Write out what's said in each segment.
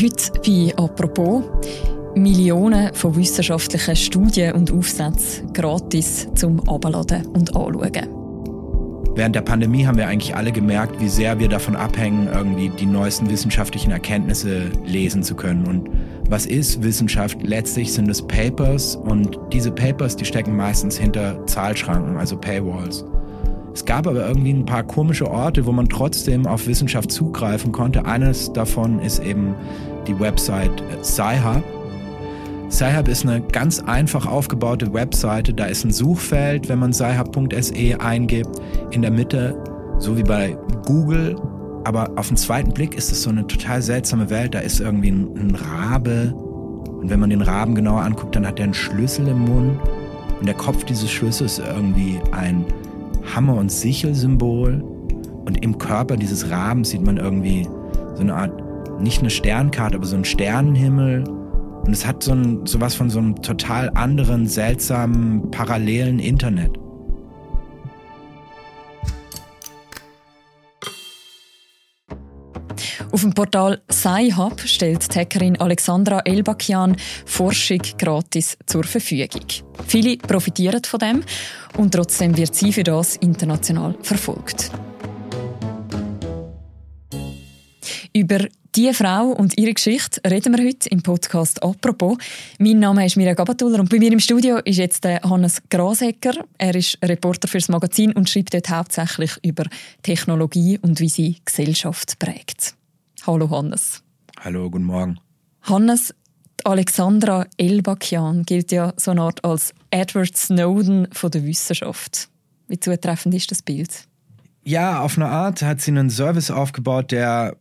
Heute bei «Apropos» Millionen von wissenschaftlichen Studien und Aufsätzen gratis zum Abladen und Anschauen. Während der Pandemie haben wir eigentlich alle gemerkt, wie sehr wir davon abhängen, irgendwie die neuesten wissenschaftlichen Erkenntnisse lesen zu können. Und was ist Wissenschaft? Letztlich sind es Papers und diese Papers, die stecken meistens hinter Zahlschranken, also Paywalls. Es gab aber irgendwie ein paar komische Orte, wo man trotzdem auf Wissenschaft zugreifen konnte. Eines davon ist eben die Website Sci-Hub. Sci-Hub ist eine ganz einfach aufgebaute Webseite. Da ist ein Suchfeld, wenn man sci-hub.se eingibt. In der Mitte, so wie bei Google. Aber auf den zweiten Blick ist es so eine total seltsame Welt. Da ist irgendwie ein, ein Rabe. Und wenn man den Raben genauer anguckt, dann hat er einen Schlüssel im Mund. Und der Kopf dieses Schlüssels ist irgendwie ein Hammer- und Sichel-Symbol. Und im Körper dieses Rabens sieht man irgendwie so eine Art, nicht eine Sternkarte, aber so einen Sternenhimmel und es hat so, ein, so was von so einem total anderen, seltsamen, parallelen Internet. Auf dem Portal SciHub stellt die Hackerin Alexandra Elbakian Forschung gratis zur Verfügung. Viele profitieren von dem und trotzdem wird sie für das international verfolgt. Über diese Frau und ihre Geschichte reden wir heute im Podcast «Apropos». Mein Name ist Mirja Gabatuller und bei mir im Studio ist jetzt Hannes Grasecker. Er ist Reporter fürs Magazin und schreibt dort hauptsächlich über Technologie und wie sie Gesellschaft prägt. Hallo Hannes. Hallo, guten Morgen. Hannes, Alexandra Elbakian gilt ja so eine Art als Edward Snowden von der Wissenschaft. Wie zutreffend ist das Bild? Ja, auf eine Art hat sie einen Service aufgebaut, der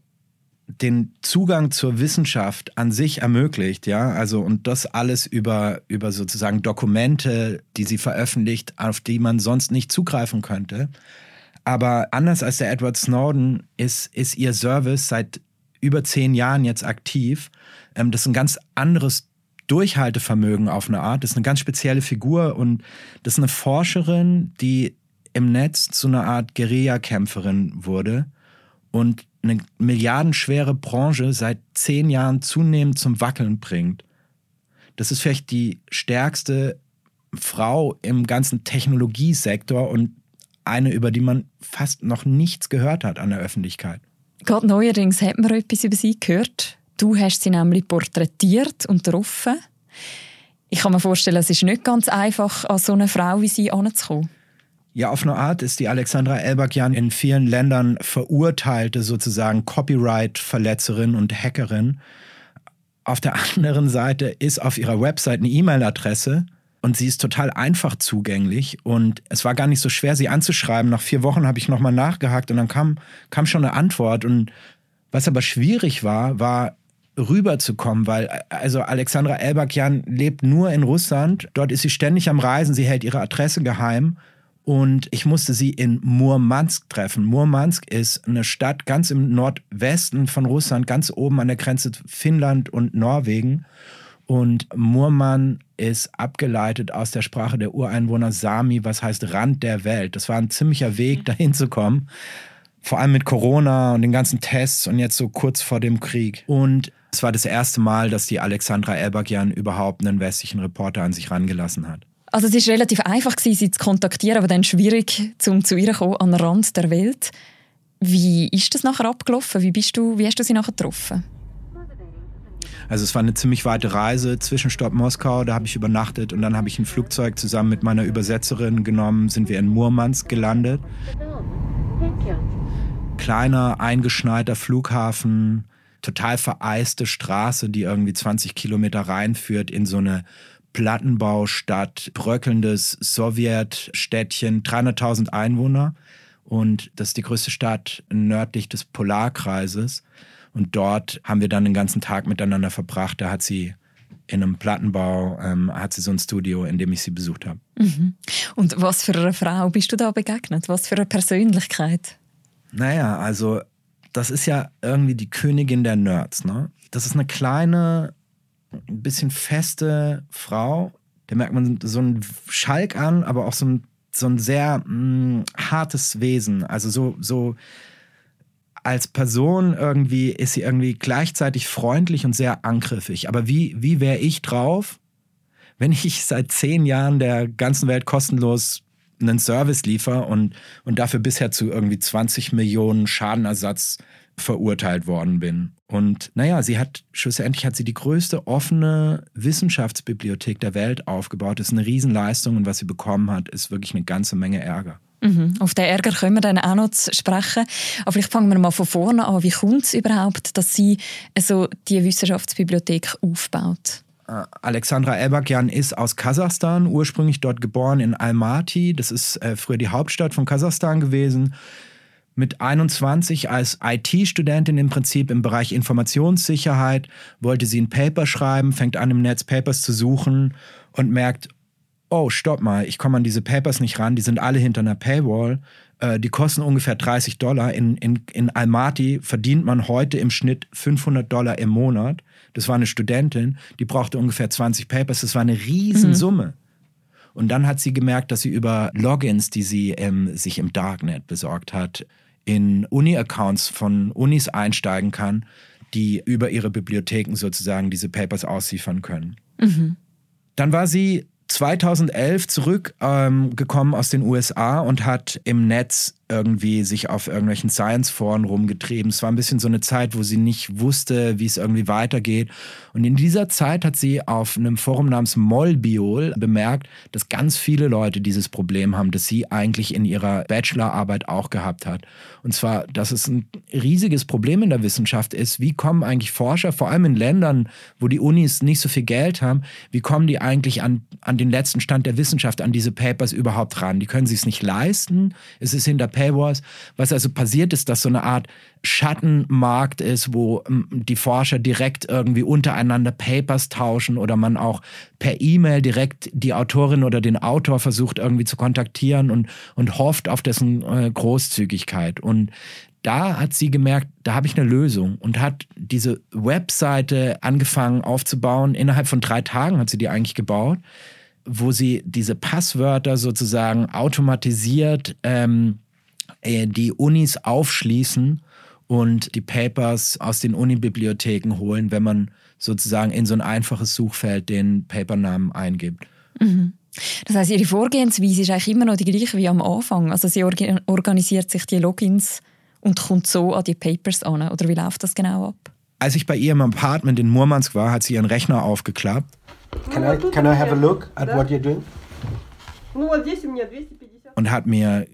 den Zugang zur Wissenschaft an sich ermöglicht, ja, also und das alles über, über sozusagen Dokumente, die sie veröffentlicht, auf die man sonst nicht zugreifen könnte. Aber anders als der Edward Snowden ist, ist ihr Service seit über zehn Jahren jetzt aktiv. Ähm, das ist ein ganz anderes Durchhaltevermögen auf eine Art. Das ist eine ganz spezielle Figur und das ist eine Forscherin, die im Netz zu einer Art Guerillakämpferin wurde und eine milliardenschwere Branche seit zehn Jahren zunehmend zum Wackeln bringt. Das ist vielleicht die stärkste Frau im ganzen Technologiesektor und eine, über die man fast noch nichts gehört hat an der Öffentlichkeit. Gerade neuerdings hat man etwas über sie gehört. Du hast sie nämlich porträtiert und getroffen. Ich kann mir vorstellen, es ist nicht ganz einfach, an so eine Frau wie sie anzukommen. Ja, auf eine Art ist die Alexandra Elbakian in vielen Ländern verurteilte sozusagen Copyright-Verletzerin und Hackerin. Auf der anderen Seite ist auf ihrer Website eine E-Mail-Adresse und sie ist total einfach zugänglich und es war gar nicht so schwer, sie anzuschreiben. Nach vier Wochen habe ich nochmal nachgehakt und dann kam, kam schon eine Antwort. Und was aber schwierig war, war rüberzukommen, weil also Alexandra Elbakian lebt nur in Russland. Dort ist sie ständig am Reisen, sie hält ihre Adresse geheim und ich musste sie in Murmansk treffen. Murmansk ist eine Stadt ganz im Nordwesten von Russland, ganz oben an der Grenze Finnland und Norwegen. Und Murman ist abgeleitet aus der Sprache der Ureinwohner Sami, was heißt Rand der Welt. Das war ein ziemlicher Weg, dahin zu kommen. Vor allem mit Corona und den ganzen Tests und jetzt so kurz vor dem Krieg. Und es war das erste Mal, dass die Alexandra Elbagian überhaupt einen westlichen Reporter an sich rangelassen hat. Also es war relativ einfach, sie zu kontaktieren, aber dann schwierig, um zu ihr zu kommen, an den Rand der Welt. Wie ist das nachher abgelaufen? Wie, bist du, wie hast du sie nachher getroffen? Also es war eine ziemlich weite Reise, Zwischenstopp Moskau, da habe ich übernachtet und dann habe ich ein Flugzeug zusammen mit meiner Übersetzerin genommen, sind wir in Murmansk gelandet. Kleiner, eingeschneiter Flughafen, total vereiste Straße, die irgendwie 20 Kilometer reinführt in so eine Plattenbaustadt, bröckelndes Sowjetstädtchen, 300.000 Einwohner. Und das ist die größte Stadt nördlich des Polarkreises. Und dort haben wir dann den ganzen Tag miteinander verbracht. Da hat sie in einem Plattenbau, ähm, hat sie so ein Studio, in dem ich sie besucht habe. Mhm. Und was für eine Frau bist du da begegnet? Was für eine Persönlichkeit? Naja, also das ist ja irgendwie die Königin der Nerds. Ne? Das ist eine kleine, ein bisschen feste Frau. Da merkt man so einen Schalk an, aber auch so ein, so ein sehr mh, mm, hartes Wesen. Also so, so als Person irgendwie ist sie irgendwie gleichzeitig freundlich und sehr angriffig. Aber wie, wie wäre ich drauf, wenn ich seit zehn Jahren der ganzen Welt kostenlos einen Service liefere und, und dafür bisher zu irgendwie 20 Millionen Schadenersatz verurteilt worden bin. Und naja, sie hat, schlussendlich hat sie die größte offene Wissenschaftsbibliothek der Welt aufgebaut. Das ist eine Riesenleistung und was sie bekommen hat, ist wirklich eine ganze Menge Ärger. Mhm. Auf den Ärger können wir dann auch noch zu sprechen. Aber vielleicht fangen wir mal von vorne an. Wie kommt es überhaupt, dass sie also die Wissenschaftsbibliothek aufbaut? Äh, Alexandra Elbakyan ist aus Kasachstan, ursprünglich dort geboren in Almaty. Das ist äh, früher die Hauptstadt von Kasachstan gewesen mit 21 als IT-Studentin im Prinzip im Bereich Informationssicherheit, wollte sie ein Paper schreiben, fängt an im Netz Papers zu suchen und merkt, oh, stopp mal, ich komme an diese Papers nicht ran, die sind alle hinter einer Paywall, äh, die kosten ungefähr 30 Dollar. In, in, in Almaty verdient man heute im Schnitt 500 Dollar im Monat. Das war eine Studentin, die brauchte ungefähr 20 Papers, das war eine Riesensumme. Mhm. Und dann hat sie gemerkt, dass sie über Logins, die sie ähm, sich im Darknet besorgt hat, in Uni-Accounts von Unis einsteigen kann, die über ihre Bibliotheken sozusagen diese Papers ausliefern können. Mhm. Dann war sie 2011 zurückgekommen ähm, aus den USA und hat im Netz irgendwie sich auf irgendwelchen Science-Foren rumgetrieben. Es war ein bisschen so eine Zeit, wo sie nicht wusste, wie es irgendwie weitergeht. Und in dieser Zeit hat sie auf einem Forum namens Molbiol bemerkt, dass ganz viele Leute dieses Problem haben, das sie eigentlich in ihrer Bachelorarbeit auch gehabt hat. Und zwar, dass es ein riesiges Problem in der Wissenschaft ist. Wie kommen eigentlich Forscher, vor allem in Ländern, wo die Unis nicht so viel Geld haben, wie kommen die eigentlich an, an den letzten Stand der Wissenschaft, an diese Papers überhaupt ran? Die können sich es nicht leisten. Es ist hinter Paywalls. Was also passiert ist, dass so eine Art Schattenmarkt ist, wo ähm, die Forscher direkt irgendwie untereinander Papers tauschen oder man auch per E-Mail direkt die Autorin oder den Autor versucht irgendwie zu kontaktieren und, und hofft auf dessen äh, Großzügigkeit. Und da hat sie gemerkt, da habe ich eine Lösung und hat diese Webseite angefangen aufzubauen. Innerhalb von drei Tagen hat sie die eigentlich gebaut wo sie diese Passwörter sozusagen automatisiert ähm, äh, die Unis aufschließen und die Papers aus den Unibibliotheken holen, wenn man sozusagen in so ein einfaches Suchfeld den Papernamen eingibt. Mhm. Das heißt, Ihre Vorgehensweise ist eigentlich immer noch die gleiche wie am Anfang. Also sie organisiert sich die Logins und kommt so an die Papers an. Oder wie läuft das genau ab? Als ich bei ihr im Apartment in Murmansk war, hat sie ihren Rechner aufgeklappt. Can I, can I have a look at what you're doing? Und hat mir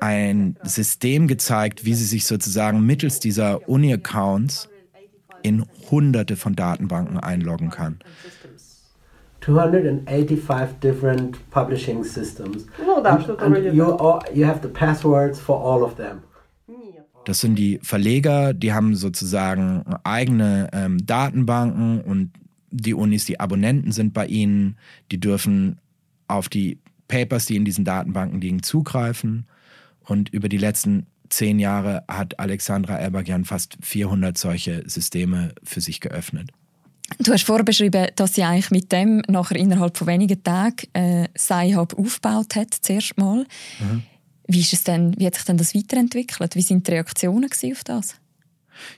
ein System gezeigt, wie sie sich sozusagen mittels dieser Uni-Accounts in hunderte von Datenbanken einloggen kann. 285 different publishing systems. And you, all, you have the passwords for all of them. Das sind die Verleger, die haben sozusagen eigene ähm, Datenbanken und die Unis, die Abonnenten sind bei ihnen, die dürfen auf die Papers, die in diesen Datenbanken liegen, zugreifen. Und über die letzten zehn Jahre hat Alexandra Elbagian fast 400 solche Systeme für sich geöffnet. Du hast vorher beschrieben, dass sie eigentlich mit dem nachher innerhalb von wenigen Tagen äh, Sci-Hub aufgebaut hat, zuerst mal. Mhm. Wie, ist es denn, wie hat sich denn das weiterentwickelt? Wie sind die Reaktionen auf das?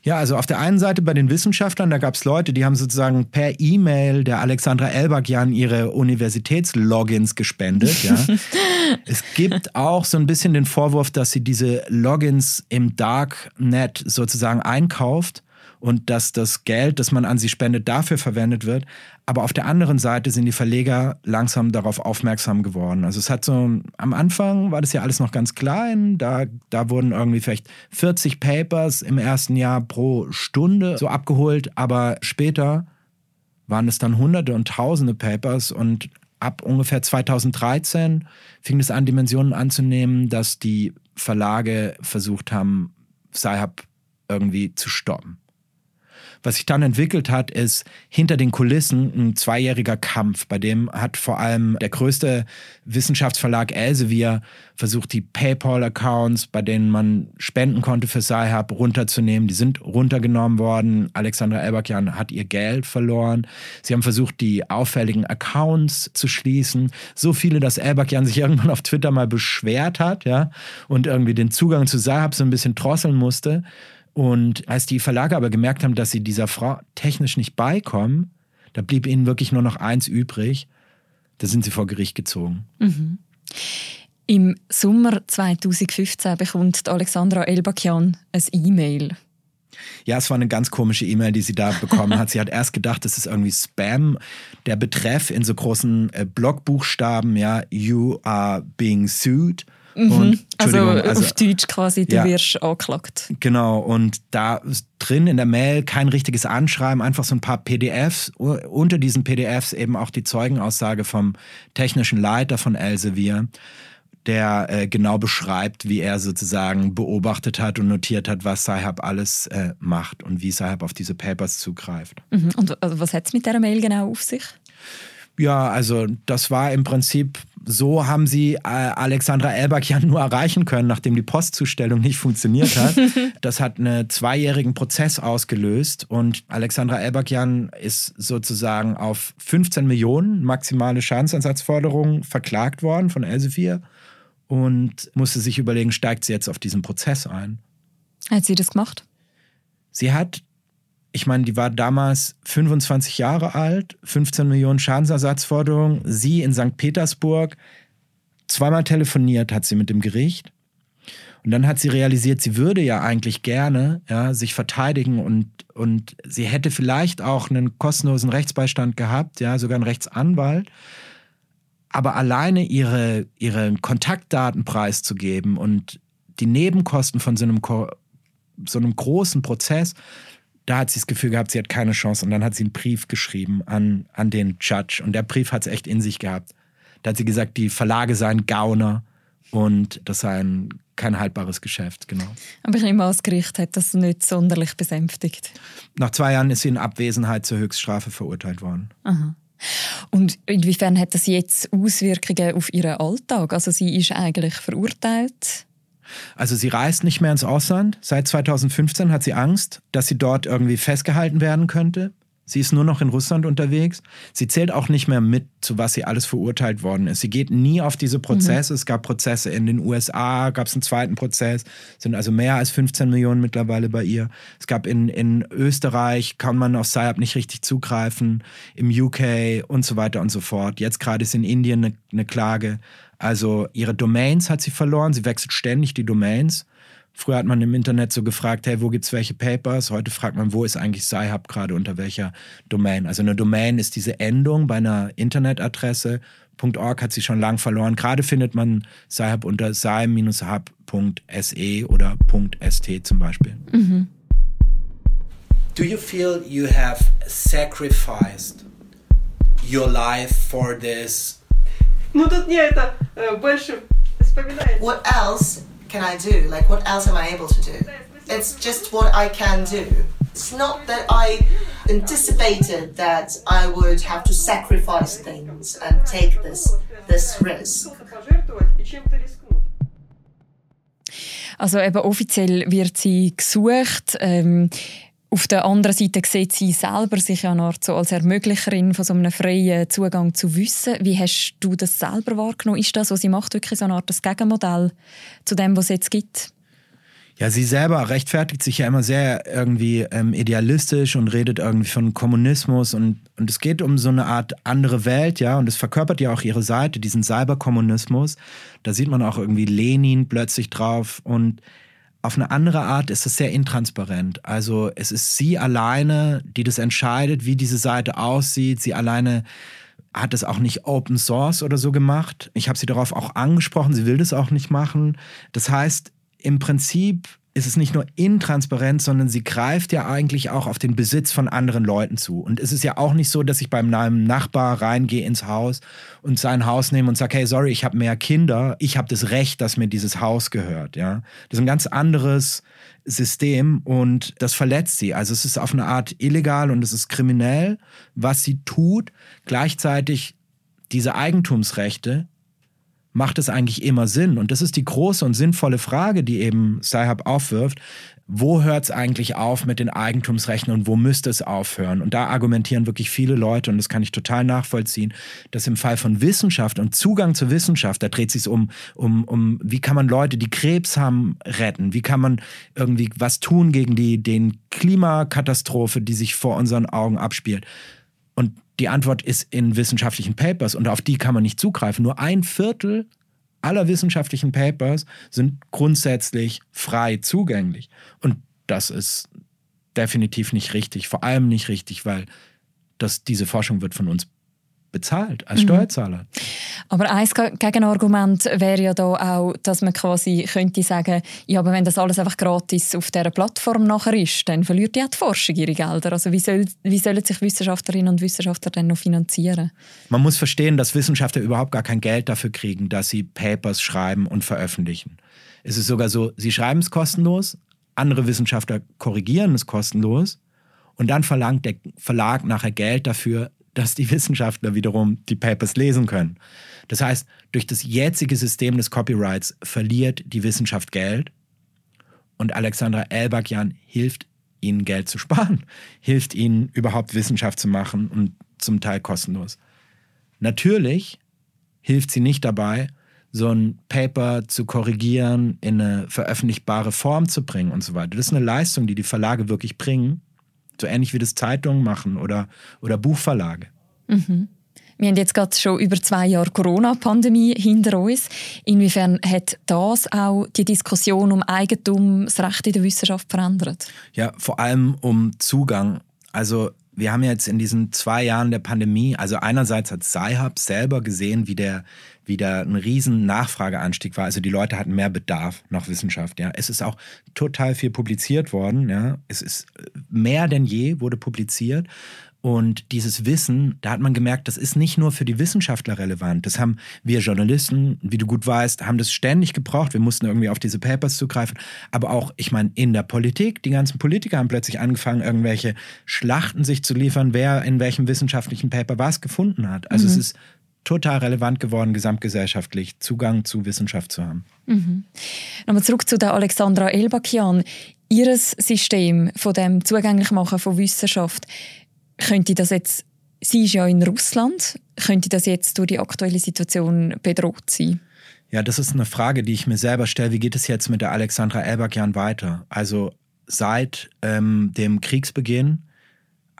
Ja, also auf der einen Seite bei den Wissenschaftlern, da gab es Leute, die haben sozusagen per E-Mail der Alexandra Elbagian ihre Universitätslogins gespendet. Ja. es gibt auch so ein bisschen den Vorwurf, dass sie diese Logins im Darknet sozusagen einkauft und dass das Geld, das man an sie spendet, dafür verwendet wird. Aber auf der anderen Seite sind die Verleger langsam darauf aufmerksam geworden. Also es hat so, am Anfang war das ja alles noch ganz klein. Da, da wurden irgendwie vielleicht 40 Papers im ersten Jahr pro Stunde so abgeholt. Aber später waren es dann Hunderte und Tausende Papers und ab ungefähr 2013 fing es an, Dimensionen anzunehmen, dass die Verlage versucht haben, Sci-Hub irgendwie zu stoppen. Was sich dann entwickelt hat, ist hinter den Kulissen ein zweijähriger Kampf, bei dem hat vor allem der größte Wissenschaftsverlag Elsevier versucht, die PayPal-Accounts, bei denen man spenden konnte für Sci-Hub, runterzunehmen. Die sind runtergenommen worden. Alexandra Elbakian hat ihr Geld verloren. Sie haben versucht, die auffälligen Accounts zu schließen. So viele, dass Elbakian sich irgendwann auf Twitter mal beschwert hat, ja, und irgendwie den Zugang zu Sci-Hub so ein bisschen drosseln musste. Und als die Verlage aber gemerkt haben, dass sie dieser Frau technisch nicht beikommen, da blieb ihnen wirklich nur noch eins übrig. Da sind sie vor Gericht gezogen. Mhm. Im Sommer 2015 bekommt Alexandra Elbakian ein E-Mail. Ja, es war eine ganz komische E-Mail, die sie da bekommen hat. Sie hat erst gedacht, das ist irgendwie Spam. Der Betreff in so großen äh, Blockbuchstaben, ja, you are being sued. Mhm. Also, also, auf Deutsch quasi, du ja, wirst angeklagt. Genau, und da drin in der Mail kein richtiges Anschreiben, einfach so ein paar PDFs. Unter diesen PDFs eben auch die Zeugenaussage vom technischen Leiter von Elsevier der äh, genau beschreibt, wie er sozusagen beobachtet hat und notiert hat, was Sci-Hub alles äh, macht und wie Sci-Hub auf diese Papers zugreift. Mhm. Und also was hat es mit der Mail genau auf sich? Ja, also das war im Prinzip, so haben sie äh, Alexandra Elbakian nur erreichen können, nachdem die Postzustellung nicht funktioniert hat. das hat einen zweijährigen Prozess ausgelöst und Alexandra Elbakian ist sozusagen auf 15 Millionen maximale Schadensersatzforderungen verklagt worden von Elsevier und musste sich überlegen, steigt sie jetzt auf diesen Prozess ein. Hat sie das gemacht? Sie hat, ich meine, die war damals 25 Jahre alt, 15 Millionen Schadensersatzforderungen. Sie in St. Petersburg, zweimal telefoniert hat sie mit dem Gericht. Und dann hat sie realisiert, sie würde ja eigentlich gerne ja, sich verteidigen und, und sie hätte vielleicht auch einen kostenlosen Rechtsbeistand gehabt, ja, sogar einen Rechtsanwalt aber alleine ihre, ihre Kontaktdaten preiszugeben und die Nebenkosten von so einem, so einem großen Prozess, da hat sie das Gefühl gehabt, sie hat keine Chance. Und dann hat sie einen Brief geschrieben an, an den Judge. Und der Brief hat es echt in sich gehabt. Da hat sie gesagt, die Verlage seien Gauner und das sei ein, kein haltbares Geschäft, genau. Aber ich nehme an, das Gericht hat das nicht sonderlich besänftigt. Nach zwei Jahren ist sie in Abwesenheit zur Höchststrafe verurteilt worden. Aha. Und inwiefern hat das jetzt Auswirkungen auf ihren Alltag? Also sie ist eigentlich verurteilt. Also sie reist nicht mehr ins Ausland. Seit 2015 hat sie Angst, dass sie dort irgendwie festgehalten werden könnte. Sie ist nur noch in Russland unterwegs. Sie zählt auch nicht mehr mit, zu was sie alles verurteilt worden ist. Sie geht nie auf diese Prozesse. Mhm. Es gab Prozesse in den USA, gab es einen zweiten Prozess, sind also mehr als 15 Millionen mittlerweile bei ihr. Es gab in, in Österreich, kann man auf SciUp nicht richtig zugreifen, im UK und so weiter und so fort. Jetzt gerade ist in Indien eine, eine Klage. Also ihre Domains hat sie verloren. Sie wechselt ständig die Domains. Früher hat man im Internet so gefragt, hey, wo gibt es welche Papers? Heute fragt man, wo ist eigentlich Sci-Hub gerade unter welcher Domain? Also eine Domain ist diese Endung bei einer Internetadresse. .org hat sie schon lang verloren. Gerade findet man Sci-Hub unter sci-hub.se oder .st zum Beispiel. Mhm. Do you feel you have sacrificed your life for this? Ну тут не это больше вспоминается. What else can I do? Like, what else am I able to do? It's just what I can do. It's not that I anticipated that I would have to sacrifice things and take this this risk. Also eben offiziell wird sie gesucht. Ähm, Auf der anderen Seite sieht sie selber sich ja noch so als Ermöglicherin von so einem freien Zugang zu Wissen. Wie hast du das selber wahrgenommen? Ist das, was sie macht, wirklich so eine Art Gegenmodell zu dem, was es jetzt gibt? Ja, sie selber rechtfertigt sich ja immer sehr irgendwie ähm, idealistisch und redet irgendwie von Kommunismus und, und es geht um so eine Art andere Welt, ja, und es verkörpert ja auch ihre Seite, diesen Cyberkommunismus. Da sieht man auch irgendwie Lenin plötzlich drauf und auf eine andere Art ist es sehr intransparent. Also es ist sie alleine, die das entscheidet, wie diese Seite aussieht. Sie alleine hat es auch nicht Open Source oder so gemacht. Ich habe sie darauf auch angesprochen, sie will das auch nicht machen. Das heißt, im Prinzip ist es nicht nur intransparent, sondern sie greift ja eigentlich auch auf den Besitz von anderen Leuten zu. Und es ist ja auch nicht so, dass ich beim meinem Nachbar reingehe ins Haus und sein Haus nehme und sage, hey, sorry, ich habe mehr Kinder, ich habe das Recht, dass mir dieses Haus gehört. Ja, das ist ein ganz anderes System und das verletzt sie. Also es ist auf eine Art illegal und es ist kriminell, was sie tut. Gleichzeitig diese Eigentumsrechte macht es eigentlich immer Sinn? Und das ist die große und sinnvolle Frage, die eben Sci-Hub aufwirft. wo hört es eigentlich auf mit den Eigentumsrechten und wo müsste es aufhören? Und da argumentieren wirklich viele Leute, und das kann ich total nachvollziehen, dass im Fall von Wissenschaft und Zugang zur Wissenschaft, da dreht sich um, um, um, wie kann man Leute, die Krebs haben, retten? Wie kann man irgendwie was tun gegen die den Klimakatastrophe, die sich vor unseren Augen abspielt? Und die Antwort ist in wissenschaftlichen Papers und auf die kann man nicht zugreifen. Nur ein Viertel aller wissenschaftlichen Papers sind grundsätzlich frei zugänglich. Und das ist definitiv nicht richtig, vor allem nicht richtig, weil das, diese Forschung wird von uns bezahlt als mhm. Steuerzahler. Aber ein Gegenargument wäre ja da auch, dass man quasi könnte sagen, ja, aber wenn das alles einfach gratis auf dieser Plattform nachher ist, dann verliert ja die Forschung ihre Gelder. Also wie, soll, wie sollen sich Wissenschaftlerinnen und Wissenschaftler dann noch finanzieren? Man muss verstehen, dass Wissenschaftler überhaupt gar kein Geld dafür kriegen, dass sie Papers schreiben und veröffentlichen. Es ist sogar so, sie schreiben es kostenlos, andere Wissenschaftler korrigieren es kostenlos und dann verlangt der Verlag nachher Geld dafür, dass die Wissenschaftler wiederum die Papers lesen können. Das heißt, durch das jetzige System des Copyrights verliert die Wissenschaft Geld und Alexandra Elbakian hilft ihnen Geld zu sparen, hilft ihnen überhaupt Wissenschaft zu machen und zum Teil kostenlos. Natürlich hilft sie nicht dabei, so ein Paper zu korrigieren, in eine veröffentlichbare Form zu bringen und so weiter. Das ist eine Leistung, die die Verlage wirklich bringen. So ähnlich wie das Zeitungen machen oder, oder Buchverlage. Mhm. Wir haben jetzt gerade schon über zwei Jahre Corona-Pandemie hinter uns. Inwiefern hat das auch die Diskussion um Eigentumsrechte in der Wissenschaft verändert? Ja, vor allem um Zugang. Also wir haben jetzt in diesen zwei Jahren der Pandemie, also einerseits hat Sci-Hub selber gesehen, wie der wieder ein riesen Nachfrageanstieg war. Also die Leute hatten mehr Bedarf nach Wissenschaft. Ja, es ist auch total viel publiziert worden. Ja, es ist mehr denn je wurde publiziert. Und dieses Wissen, da hat man gemerkt, das ist nicht nur für die Wissenschaftler relevant. Das haben wir Journalisten, wie du gut weißt, haben das ständig gebraucht. Wir mussten irgendwie auf diese Papers zugreifen. Aber auch, ich meine, in der Politik, die ganzen Politiker haben plötzlich angefangen, irgendwelche Schlachten sich zu liefern, wer in welchem wissenschaftlichen Paper was gefunden hat. Also mhm. es ist total relevant geworden, gesamtgesellschaftlich Zugang zu Wissenschaft zu haben. Mhm. Nochmal zurück zu der Alexandra Elbakian. Ihres System von dem Zugänglichmachen von Wissenschaft, könnte das jetzt, sie ist ja in Russland, könnte das jetzt durch die aktuelle Situation bedroht sein? Ja, das ist eine Frage, die ich mir selber stelle. Wie geht es jetzt mit der Alexandra Elbakian weiter? Also seit ähm, dem Kriegsbeginn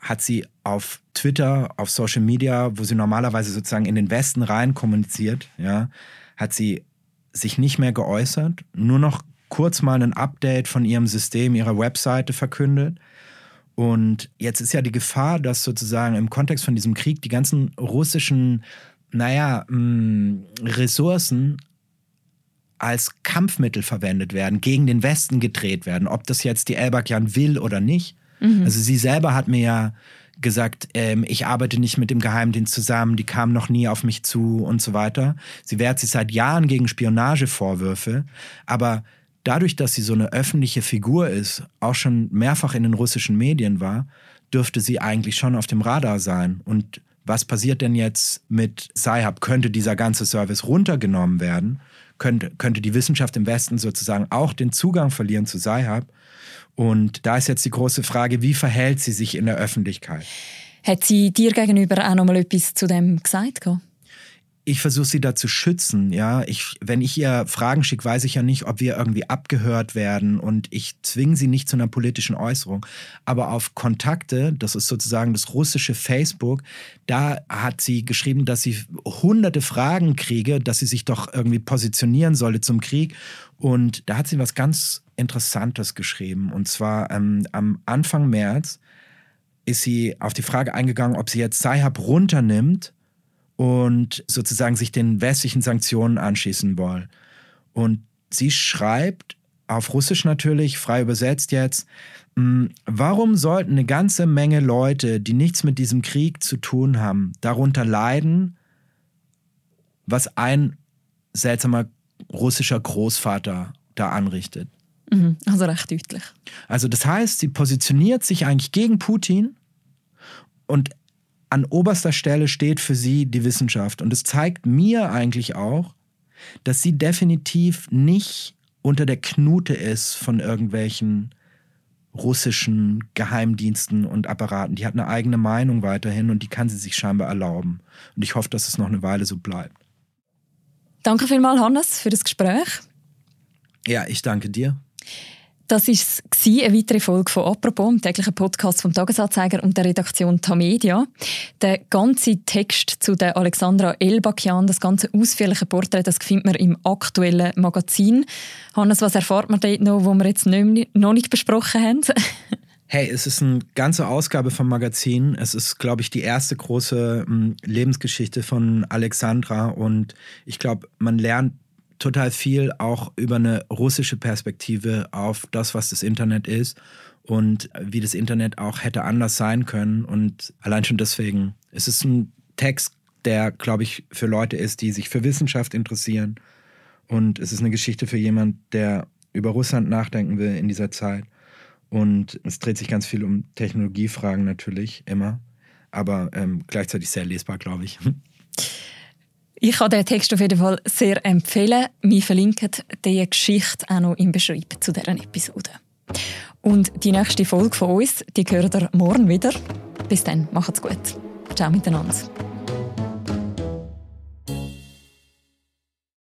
hat sie auf Twitter, auf Social Media, wo sie normalerweise sozusagen in den Westen rein kommuniziert, ja, hat sie sich nicht mehr geäußert, nur noch kurz mal ein Update von ihrem System, ihrer Webseite verkündet. Und jetzt ist ja die Gefahr, dass sozusagen im Kontext von diesem Krieg die ganzen russischen, naja, mm, Ressourcen als Kampfmittel verwendet werden, gegen den Westen gedreht werden, ob das jetzt die Elbakian will oder nicht. Mhm. Also sie selber hat mir ja gesagt, ähm, ich arbeite nicht mit dem Geheimdienst zusammen, die kamen noch nie auf mich zu und so weiter. Sie wehrt sich seit Jahren gegen Spionagevorwürfe, aber dadurch, dass sie so eine öffentliche Figur ist, auch schon mehrfach in den russischen Medien war, dürfte sie eigentlich schon auf dem Radar sein. Und was passiert denn jetzt mit Sci-Hub? Könnte dieser ganze Service runtergenommen werden? Könnte, könnte die Wissenschaft im Westen sozusagen auch den Zugang verlieren zu Sci-Hub? Und da ist jetzt die große Frage, wie verhält sie sich in der Öffentlichkeit? Hat sie dir gegenüber auch noch mal etwas zu dem gesagt? Ich versuche sie da zu schützen, ja. Ich, wenn ich ihr Fragen schicke, weiß ich ja nicht, ob wir irgendwie abgehört werden und ich zwinge sie nicht zu einer politischen Äußerung. Aber auf Kontakte, das ist sozusagen das russische Facebook, da hat sie geschrieben, dass sie hunderte Fragen kriege, dass sie sich doch irgendwie positionieren solle zum Krieg. Und da hat sie was ganz Interessantes geschrieben. Und zwar ähm, am Anfang März ist sie auf die Frage eingegangen, ob sie jetzt Sci-Hub runternimmt und sozusagen sich den westlichen Sanktionen anschließen wollen. Und sie schreibt, auf Russisch natürlich, frei übersetzt jetzt, hm, warum sollten eine ganze Menge Leute, die nichts mit diesem Krieg zu tun haben, darunter leiden, was ein seltsamer russischer Großvater da anrichtet? Mhm, also recht deutlich. Also das heißt, sie positioniert sich eigentlich gegen Putin und an oberster Stelle steht für sie die Wissenschaft. Und es zeigt mir eigentlich auch, dass sie definitiv nicht unter der Knute ist von irgendwelchen russischen Geheimdiensten und Apparaten. Die hat eine eigene Meinung weiterhin und die kann sie sich scheinbar erlauben. Und ich hoffe, dass es noch eine Weile so bleibt. Danke vielmals, Hannes, für das Gespräch. Ja, ich danke dir. Das war eine weitere Folge von «Apropos», dem täglichen Podcast vom Tagesanzeiger und der Redaktion Tamedia. Der ganze Text zu der Alexandra Elbakian, das ganze ausführliche Porträt, das findet man im aktuellen Magazin. Hannes, was erfahrt man dort noch, wo wir jetzt noch nicht besprochen haben? Hey, es ist eine ganze Ausgabe vom Magazin. Es ist, glaube ich, die erste große hm, Lebensgeschichte von Alexandra und ich glaube, man lernt total viel auch über eine russische Perspektive auf das, was das Internet ist und wie das Internet auch hätte anders sein können. Und allein schon deswegen es ist ein Text, der, glaube ich, für Leute ist, die sich für Wissenschaft interessieren. Und es ist eine Geschichte für jemand, der über Russland nachdenken will in dieser Zeit. Und es dreht sich ganz viel um Technologiefragen natürlich, immer. Aber ähm, gleichzeitig sehr lesbar, glaube ich. Ich kann den Text auf jeden Fall sehr empfehlen. Wir verlinken diese Geschichte auch noch im Beschreibung zu dieser Episode. Und die nächste Folge von uns, die gehört ihr morgen wieder. Bis dann, macht's gut. Ciao miteinander.